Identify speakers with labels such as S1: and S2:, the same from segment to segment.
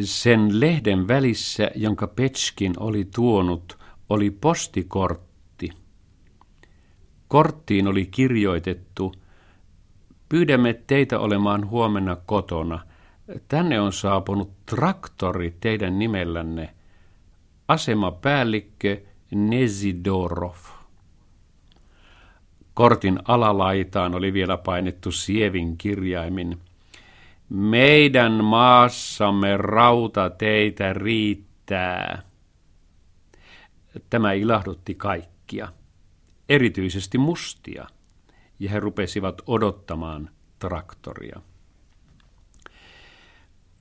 S1: Sen lehden välissä, jonka Petskin oli tuonut, oli postikortti. Korttiin oli kirjoitettu, pyydämme teitä olemaan huomenna kotona. Tänne on saapunut traktori teidän nimellänne. Asemapäällikkö Nezidorov. Kortin alalaitaan oli vielä painettu sievin kirjaimin. Meidän maassamme rauta teitä riittää. Tämä ilahdutti kaikkia, erityisesti mustia, ja he rupesivat odottamaan traktoria.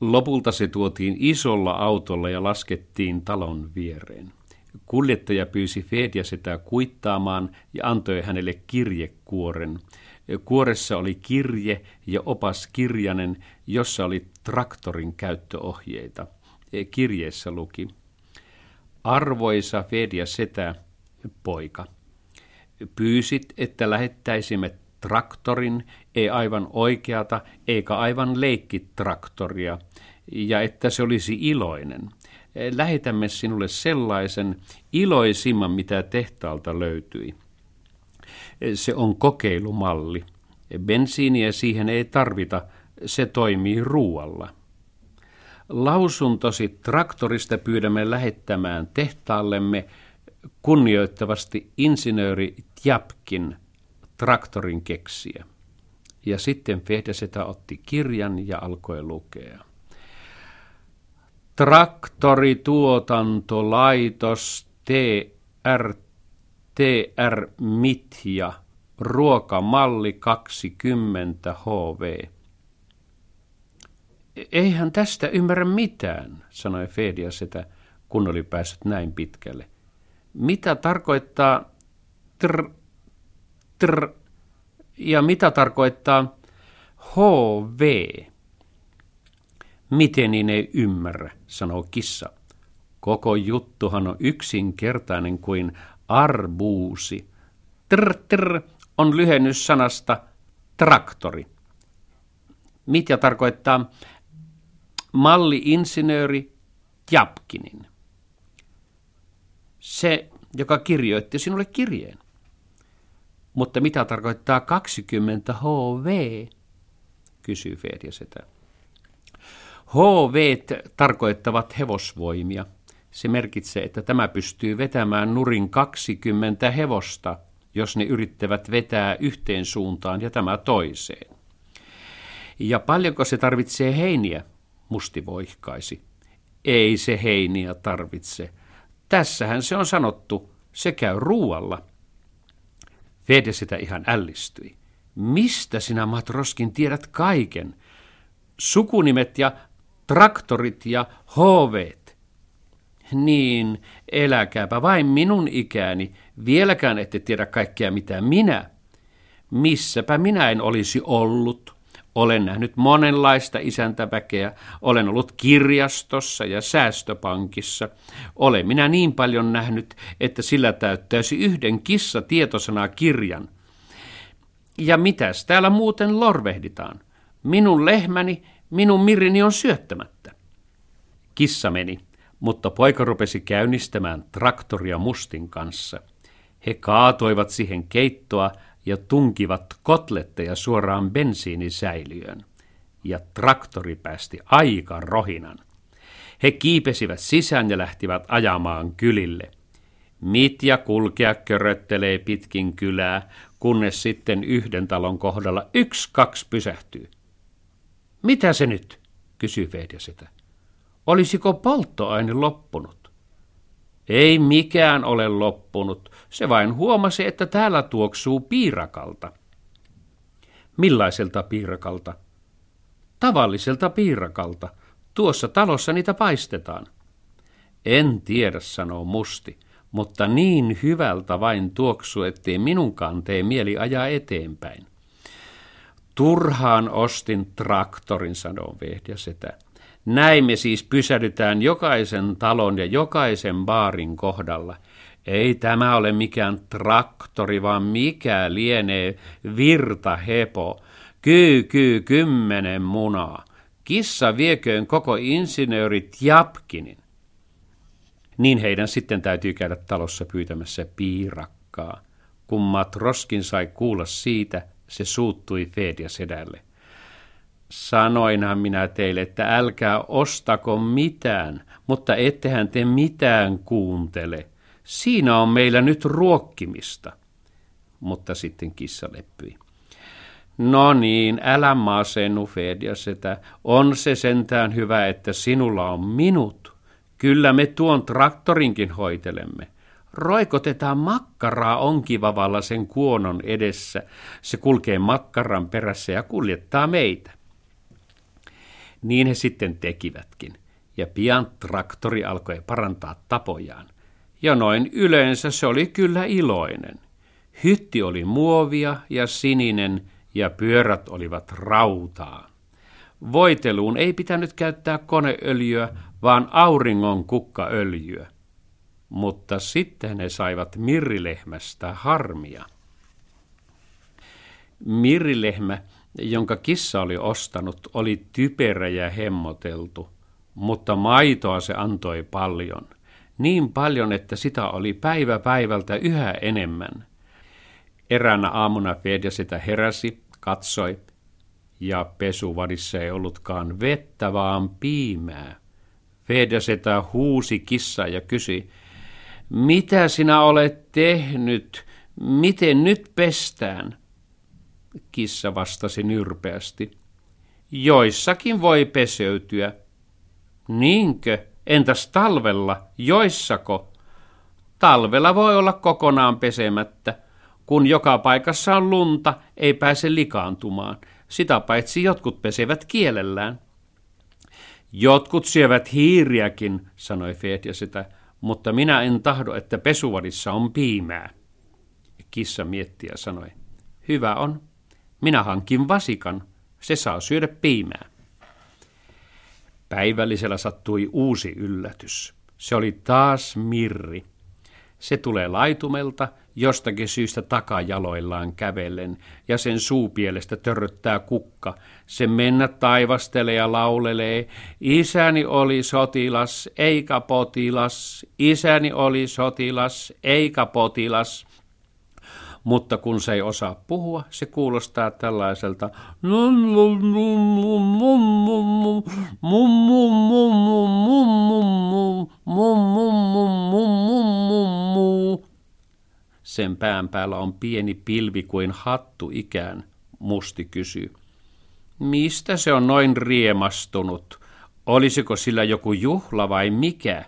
S1: Lopulta se tuotiin isolla autolla ja laskettiin talon viereen. Kuljettaja pyysi Fedia sitä kuittaamaan ja antoi hänelle kirjekuoren. Kuoressa oli kirje ja opas kirjanen, jossa oli traktorin käyttöohjeita. Kirjeessä luki, Arvoisa Fedia setä, poika, pyysit, että lähettäisimme traktorin, ei aivan oikeata eikä aivan leikkitraktoria, ja että se olisi iloinen – lähetämme sinulle sellaisen iloisimman, mitä tehtaalta löytyi. Se on kokeilumalli. Bensiiniä siihen ei tarvita, se toimii ruualla. Lausuntosi traktorista pyydämme lähettämään tehtaallemme kunnioittavasti insinööri Tjapkin, traktorin keksiä. Ja sitten Fehdeseta otti kirjan ja alkoi lukea traktorituotantolaitos TR, TR Mitja, ruokamalli 20 HV. Eihän tästä ymmärrä mitään, sanoi Fedia sitä, kun oli päässyt näin pitkälle. Mitä tarkoittaa tr, tr ja mitä tarkoittaa HV? Miten niin ei ymmärrä, sanoo kissa. Koko juttuhan on yksinkertainen kuin arbuusi. Trr, trr on lyhennys sanasta traktori. Mitä tarkoittaa malli-insinööri Japkinin? Se, joka kirjoitti sinulle kirjeen. Mutta mitä tarkoittaa 20 HV? kysyy Fedja. HV tarkoittavat hevosvoimia. Se merkitsee, että tämä pystyy vetämään nurin 20 hevosta, jos ne yrittävät vetää yhteen suuntaan ja tämä toiseen. Ja paljonko se tarvitsee heiniä? Musti voihkaisi. Ei se heiniä tarvitse. Tässähän se on sanottu, se käy ruualla. Fede sitä ihan ällistyi. Mistä sinä, Matroskin, tiedät kaiken? Sukunimet ja traktorit ja hooveet. Niin, eläkääpä vain minun ikäni, vieläkään ette tiedä kaikkea mitä minä. Missäpä minä en olisi ollut. Olen nähnyt monenlaista isäntäväkeä, olen ollut kirjastossa ja säästöpankissa. Olen minä niin paljon nähnyt, että sillä täyttäisi yhden kissa tietosanaa kirjan. Ja mitäs täällä muuten lorvehditaan? Minun lehmäni Minun mirrini on syöttämättä. Kissa meni, mutta poika rupesi käynnistämään traktoria mustin kanssa. He kaatoivat siihen keittoa ja tunkivat kotletteja suoraan bensiinisäiliöön. Ja traktori päästi aika rohinan. He kiipesivät sisään ja lähtivät ajamaan kylille. Mitja kulkea köröttelee pitkin kylää, kunnes sitten yhden talon kohdalla yksi kaksi pysähtyy. Mitä se nyt? kysyi Fedja sitä. Olisiko polttoaine loppunut? Ei mikään ole loppunut. Se vain huomasi, että täällä tuoksuu piirakalta. Millaiselta piirakalta? Tavalliselta piirakalta. Tuossa talossa niitä paistetaan. En tiedä, sanoo Musti, mutta niin hyvältä vain tuoksu, ettei minunkaan tee mieli ajaa eteenpäin. Turhaan ostin traktorin, sanoo Vehdä setä. Näin me siis pysädytään jokaisen talon ja jokaisen baarin kohdalla. Ei tämä ole mikään traktori, vaan mikä lienee virta hepo. Kyy, kyy, kymmenen munaa. Kissa vieköön koko insinööri Tjapkinin. Niin heidän sitten täytyy käydä talossa pyytämässä piirakkaa. Kun Matroskin sai kuulla siitä, se suuttui Fedia sedälle. Sanoinhan minä teille, että älkää ostako mitään, mutta ettehän te mitään kuuntele. Siinä on meillä nyt ruokkimista. Mutta sitten kissa leppyi. No niin, älä masennu, Fedia setä. On se sentään hyvä, että sinulla on minut. Kyllä me tuon traktorinkin hoitelemme. Roikotetaan makkaraa onkivavalla sen kuonon edessä. Se kulkee makkaran perässä ja kuljettaa meitä. Niin he sitten tekivätkin, ja pian traktori alkoi parantaa tapojaan. Ja noin yleensä se oli kyllä iloinen. Hytti oli muovia ja sininen, ja pyörät olivat rautaa. Voiteluun ei pitänyt käyttää koneöljyä, vaan auringon kukkaöljyä. Mutta sitten ne saivat mirrilehmästä harmia. Mirrilehmä, jonka kissa oli ostanut, oli typerä ja hemmoteltu, mutta maitoa se antoi paljon. Niin paljon, että sitä oli päivä päivältä yhä enemmän. Eräänä aamuna Fedja sitä heräsi, katsoi, ja pesuvadissa ei ollutkaan vettä, vaan piimää. Fedesetä huusi kissa ja kysyi, mitä sinä olet tehnyt, miten nyt pestään? Kissa vastasi nyrpeästi, joissakin voi peseytyä. Niinkö? Entäs talvella, joissako? Talvella voi olla kokonaan pesemättä. Kun joka paikassa on lunta, ei pääse likaantumaan. Sitä paitsi jotkut pesevät kielellään. Jotkut syövät hiiriäkin, sanoi Fedja sitä, mutta minä en tahdo, että pesuvadissa on piimää. Kissa mietti ja sanoi, hyvä on. Minä hankin vasikan, se saa syödä piimää. Päivällisellä sattui uusi yllätys. Se oli taas Mirri. Se tulee laitumelta jostakin syystä takajaloillaan kävellen, ja sen suupielestä törröttää kukka. Se mennä taivastelee ja laulelee, isäni oli sotilas, eikä potilas, isäni oli sotilas, eikä potilas. Mutta kun se ei osaa puhua, se kuulostaa tällaiselta sen pään päällä on pieni pilvi kuin hattu ikään, musti kysyy. Mistä se on noin riemastunut? Olisiko sillä joku juhla vai mikä?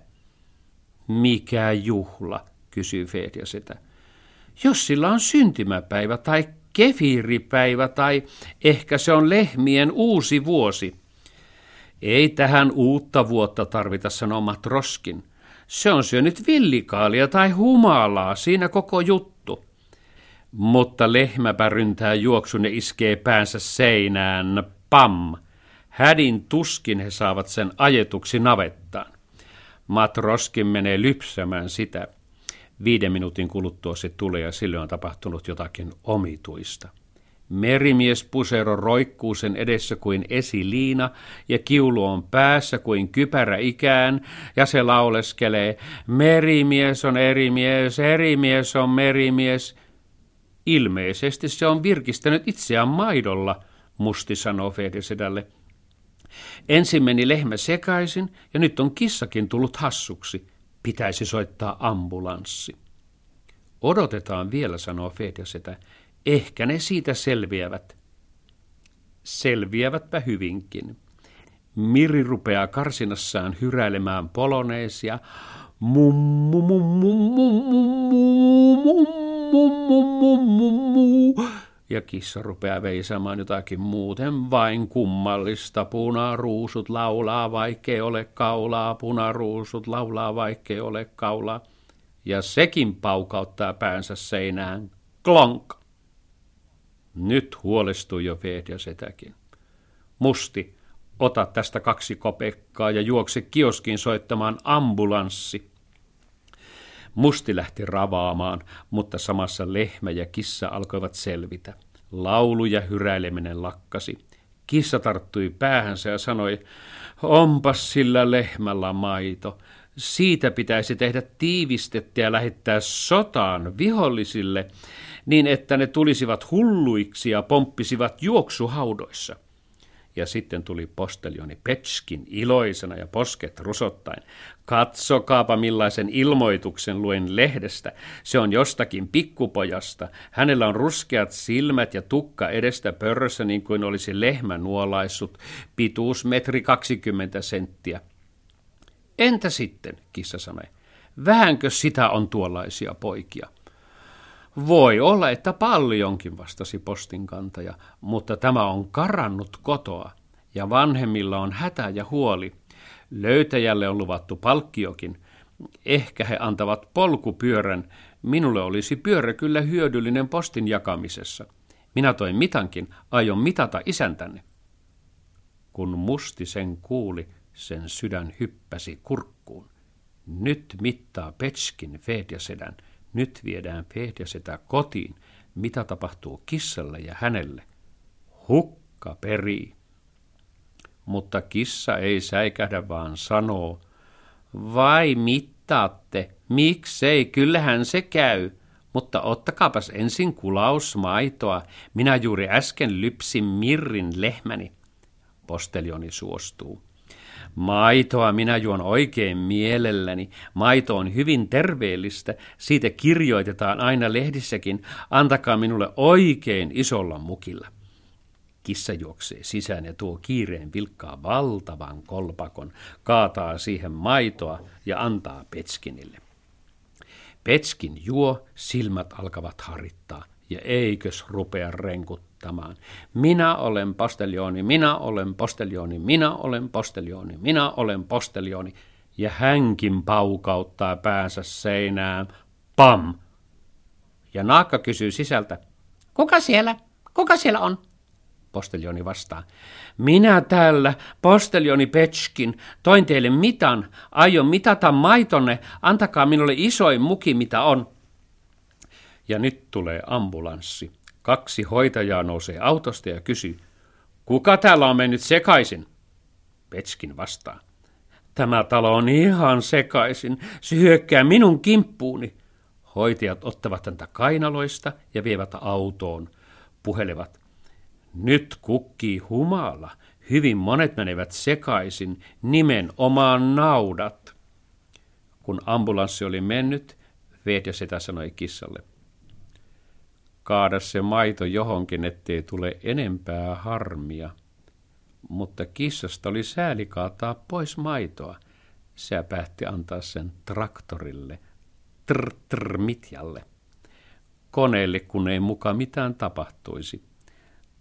S1: Mikä juhla, kysyy Fedja sitä. Jos sillä on syntymäpäivä tai kefiiripäivä tai ehkä se on lehmien uusi vuosi. Ei tähän uutta vuotta tarvita sanomat roskin. Se on syönyt villikaalia tai humalaa, siinä koko juttu. Mutta lehmä ryntää juoksun ja iskee päänsä seinään. Pam! Hädin tuskin he saavat sen ajetuksi navettaan. Matroskin menee lypsämään sitä. Viiden minuutin kuluttua se tulee ja sille on tapahtunut jotakin omituista. Merimies pusero roikkuu sen edessä kuin esiliina ja kiulu on päässä kuin kypärä ikään ja se lauleskelee Merimies on eri mies, eri mies on merimies. Ilmeisesti se on virkistänyt itseään maidolla, musti sanoo Fedesedälle. Ensin meni lehmä sekaisin ja nyt on kissakin tullut hassuksi. Pitäisi soittaa ambulanssi. Odotetaan vielä, sanoo Fedesetä. Ehkä ne siitä selviävät. Selviävätpä hyvinkin. Miri rupeaa karsinassaan hyräilemään poloneesia. Ja kissa rupeaa veisamaan jotakin muuten vain kummallista. Punaruusut laulaa, vaikkei ole kaulaa. Punaruusut laulaa, vaikkei ole kaulaa. Ja sekin paukauttaa päänsä seinään. Klonk! Nyt huolestui jo Fedja setäkin. Musti, ota tästä kaksi kopekkaa ja juokse kioskin soittamaan ambulanssi. Musti lähti ravaamaan, mutta samassa lehmä ja kissa alkoivat selvitä. Laulu ja hyräileminen lakkasi. Kissa tarttui päähänsä ja sanoi, onpas sillä lehmällä maito. Siitä pitäisi tehdä tiivistettä ja lähettää sotaan vihollisille, niin että ne tulisivat hulluiksi ja pomppisivat juoksuhaudoissa. Ja sitten tuli posteljoni Petskin iloisena ja posket rusottain. Katsokaapa millaisen ilmoituksen luen lehdestä. Se on jostakin pikkupojasta. Hänellä on ruskeat silmät ja tukka edestä pörrössä niin kuin olisi lehmä nuolaissut. Pituus metri kaksikymmentä senttiä. Entä sitten, kissa sanoi. Vähänkö sitä on tuollaisia poikia? Voi olla, että paljonkin, vastasi postinkantaja, mutta tämä on karannut kotoa, ja vanhemmilla on hätä ja huoli. Löytäjälle on luvattu palkkiokin. Ehkä he antavat polkupyörän. Minulle olisi pyörä kyllä hyödyllinen postin jakamisessa. Minä toin mitankin, aion mitata isäntänne. Kun musti sen kuuli, sen sydän hyppäsi kurkkuun. Nyt mittaa Petskin Fedjasedän. Nyt viedään Fedjasetä kotiin. Mitä tapahtuu kissalle ja hänelle? Hukka perii. Mutta kissa ei säikähdä, vaan sanoo, vai mittaatte, miksei, kyllähän se käy. Mutta ottakaapas ensin kulaus maitoa, minä juuri äsken lypsin Mirrin lehmäni. Postelioni suostuu. Maitoa minä juon oikein mielelläni. Maito on hyvin terveellistä. Siitä kirjoitetaan aina lehdissäkin. Antakaa minulle oikein isolla mukilla. Kissa juoksee sisään ja tuo kiireen vilkkaa valtavan kolpakon, kaataa siihen maitoa ja antaa Petskinille. Petskin juo, silmät alkavat harittaa ja eikös rupea renkuttamaan. Minä olen posteljoni, minä olen posteljoni, minä olen posteljoni, minä olen posteljoni. Ja hänkin paukauttaa päänsä seinään. Pam! Ja naakka kysyy sisältä. Kuka siellä? Kuka siellä on? Posteljoni vastaa. Minä täällä, posteljoni Petskin, toin teille mitan, aion mitata maitonne, antakaa minulle isoin muki mitä on. Ja nyt tulee ambulanssi. Kaksi hoitajaa nousee autosta ja kysyy, kuka täällä on mennyt sekaisin? Petskin vastaa. Tämä talo on ihan sekaisin. Se hyökkää minun kimppuuni. Hoitajat ottavat häntä kainaloista ja vievät autoon. Puhelevat. Nyt kukkii humala. Hyvin monet menevät sekaisin, nimenomaan naudat. Kun ambulanssi oli mennyt, Vedja setä sanoi kissalle. Kaada se maito johonkin, ettei tule enempää harmia. Mutta kissasta oli sääli kaataa pois maitoa. Se päätti antaa sen traktorille, trr mitjalle. Koneelle, kun ei muka mitään tapahtuisi.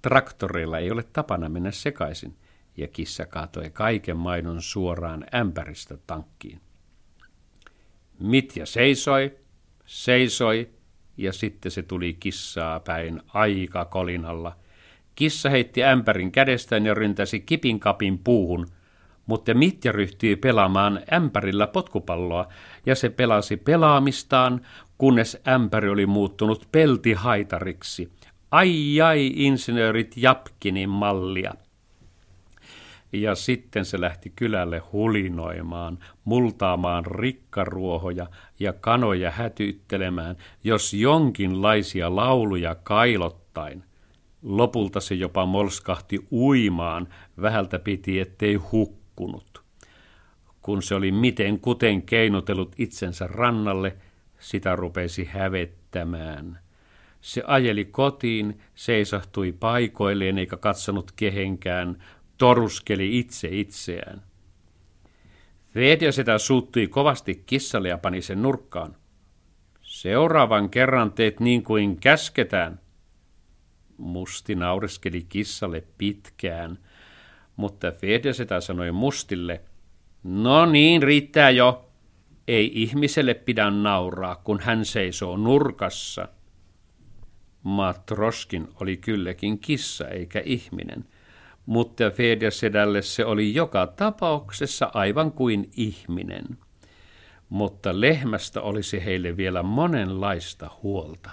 S1: Traktoreilla ei ole tapana mennä sekaisin, ja kissa kaatoi kaiken maidon suoraan ämpäristä tankkiin. Mitja seisoi, seisoi, ja sitten se tuli kissaa päin aika kolinalla. Kissa heitti ämpärin kädestään ja ryntäsi kipin kapin puuhun, mutta Mitja ryhtyi pelaamaan ämpärillä potkupalloa, ja se pelasi pelaamistaan, kunnes ämpäri oli muuttunut peltihaitariksi – Ai ai, insinöörit Japkinin mallia. Ja sitten se lähti kylälle hulinoimaan, multaamaan rikkaruohoja ja kanoja hätyttelemään, jos jonkinlaisia lauluja kailottain. Lopulta se jopa molskahti uimaan, vähältä piti ettei hukkunut. Kun se oli miten kuten keinotellut itsensä rannalle, sitä rupesi hävettämään – se ajeli kotiin, seisahtui paikoilleen eikä katsonut kehenkään, toruskeli itse itseään. Veetio sitä suuttui kovasti kissalle ja pani sen nurkkaan. Seuraavan kerran teet niin kuin käsketään. Musti naureskeli kissalle pitkään, mutta Fedja sitä sanoi Mustille, no niin, riittää jo. Ei ihmiselle pidä nauraa, kun hän seisoo nurkassa. Matroskin oli kylläkin kissa eikä ihminen, mutta Fedjasedälle se oli joka tapauksessa aivan kuin ihminen. Mutta lehmästä olisi heille vielä monenlaista huolta.